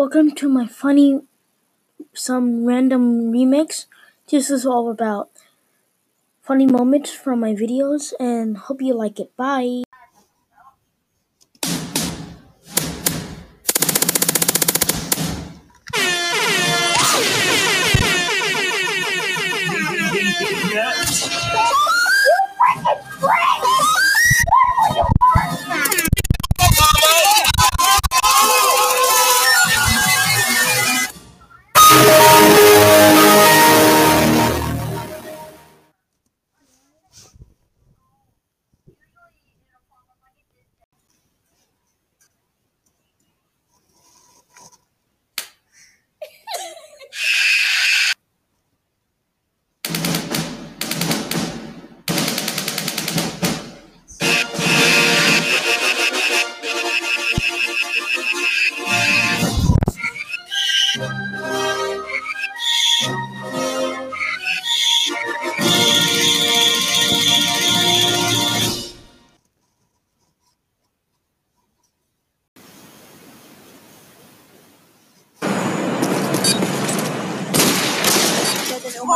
Welcome to my funny, some random remix. This is all about funny moments from my videos and hope you like it. Bye.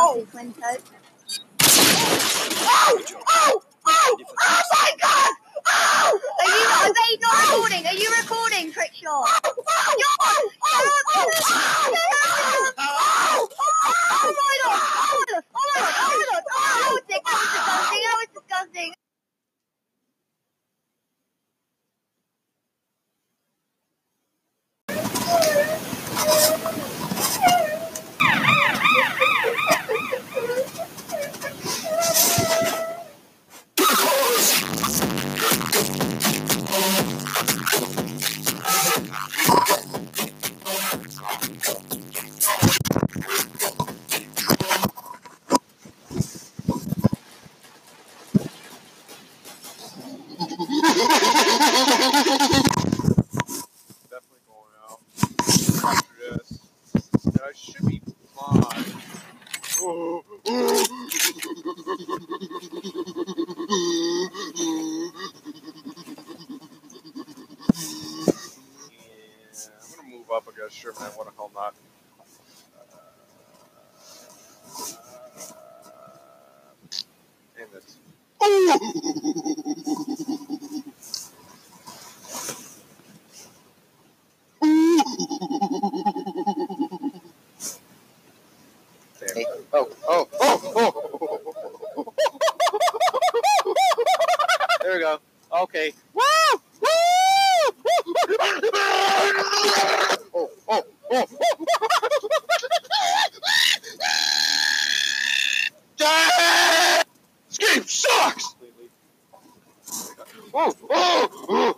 Oh. Oh! Oh! Oh! Oh my god! Oh! Are you, are they not recording? Are you recording, Crickshaw? Should be fine. Oh, Yeah, I'm gonna move up against Sherman. What the hell not? Damn it. Damn it. Oh, oh, oh, oh. There we go. Okay. Woo! Woo! Oh, oh, oh. Ah! This game sucks! Oh, oh,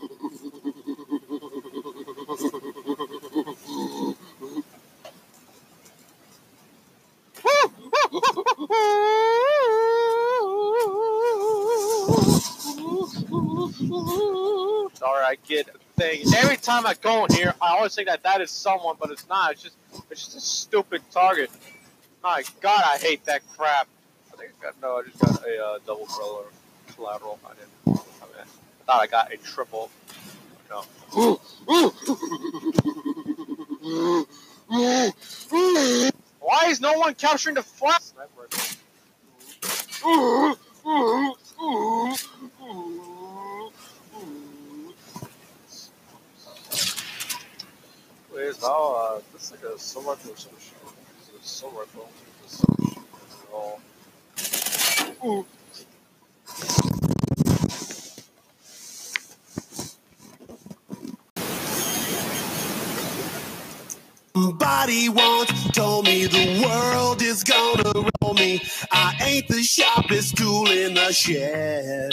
Sorry, I get things. Every time I go in here, I always think that that is someone, but it's not. It's just, it's just a stupid target. My God, I hate that crap. I think I got no. I just got a uh, double barrel collateral. I didn't. I, mean, I thought I got a triple. No. Why is no one capturing the flag? Wait, now, uh, this is like a sword Uh, or some shit. This is a sword rifle. This is some shit at all. Ooh. Somebody once told me the world is gonna roll me. I ain't the sharpest tool in the shed.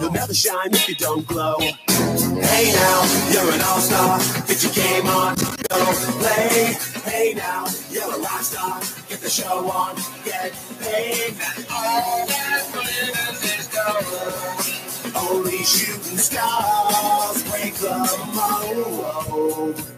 You'll never shine if you don't glow. Hey now, you're an all-star. Get your game on, go play. Hey Hey now, you're a rock star. Get the show on. Get paid. All that glitters is gold. Only shooting stars break the mold.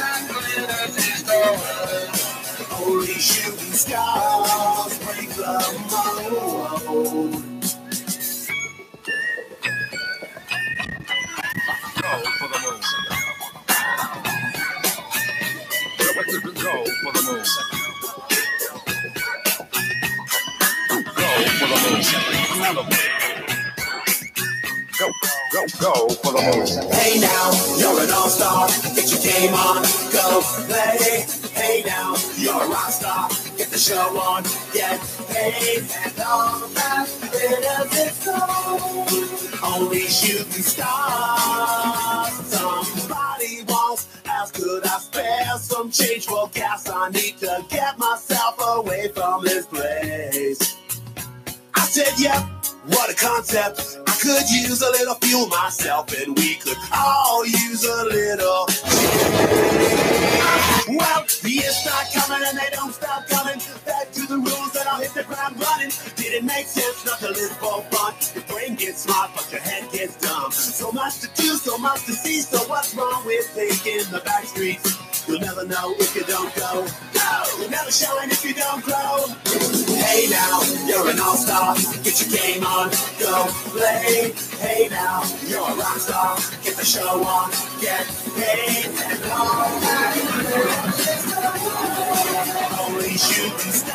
Only shooting stars break the mold. Go for the moon. Go for the moon. Go for the moon. Go, go, go for the moon. Hey now, you're an all-star. Get your game on, go play. Hey now, you're a rock star. Get the show on, get paid. And all that is gold. Only shooting stars. Somebody wants asked, could I spare some change for gas? I need to get myself away from this place. I said, yep, what a concept. I could use a little fuel myself, and we could all use a little. The years start coming and they don't stop coming. Back to the rules and I'll hit the ground running. Did it make sense not to live for fun? Your brain gets smart, but your head gets dumb. So much to do, so much to see. So what's wrong with thinking the back streets? You'll never know if you don't go. Go! You'll never shine if you don't grow. Hey now, you're an all-star. Get your game on, go play. Hey now, you're a rock star. Get the show on, get paid. Always shooting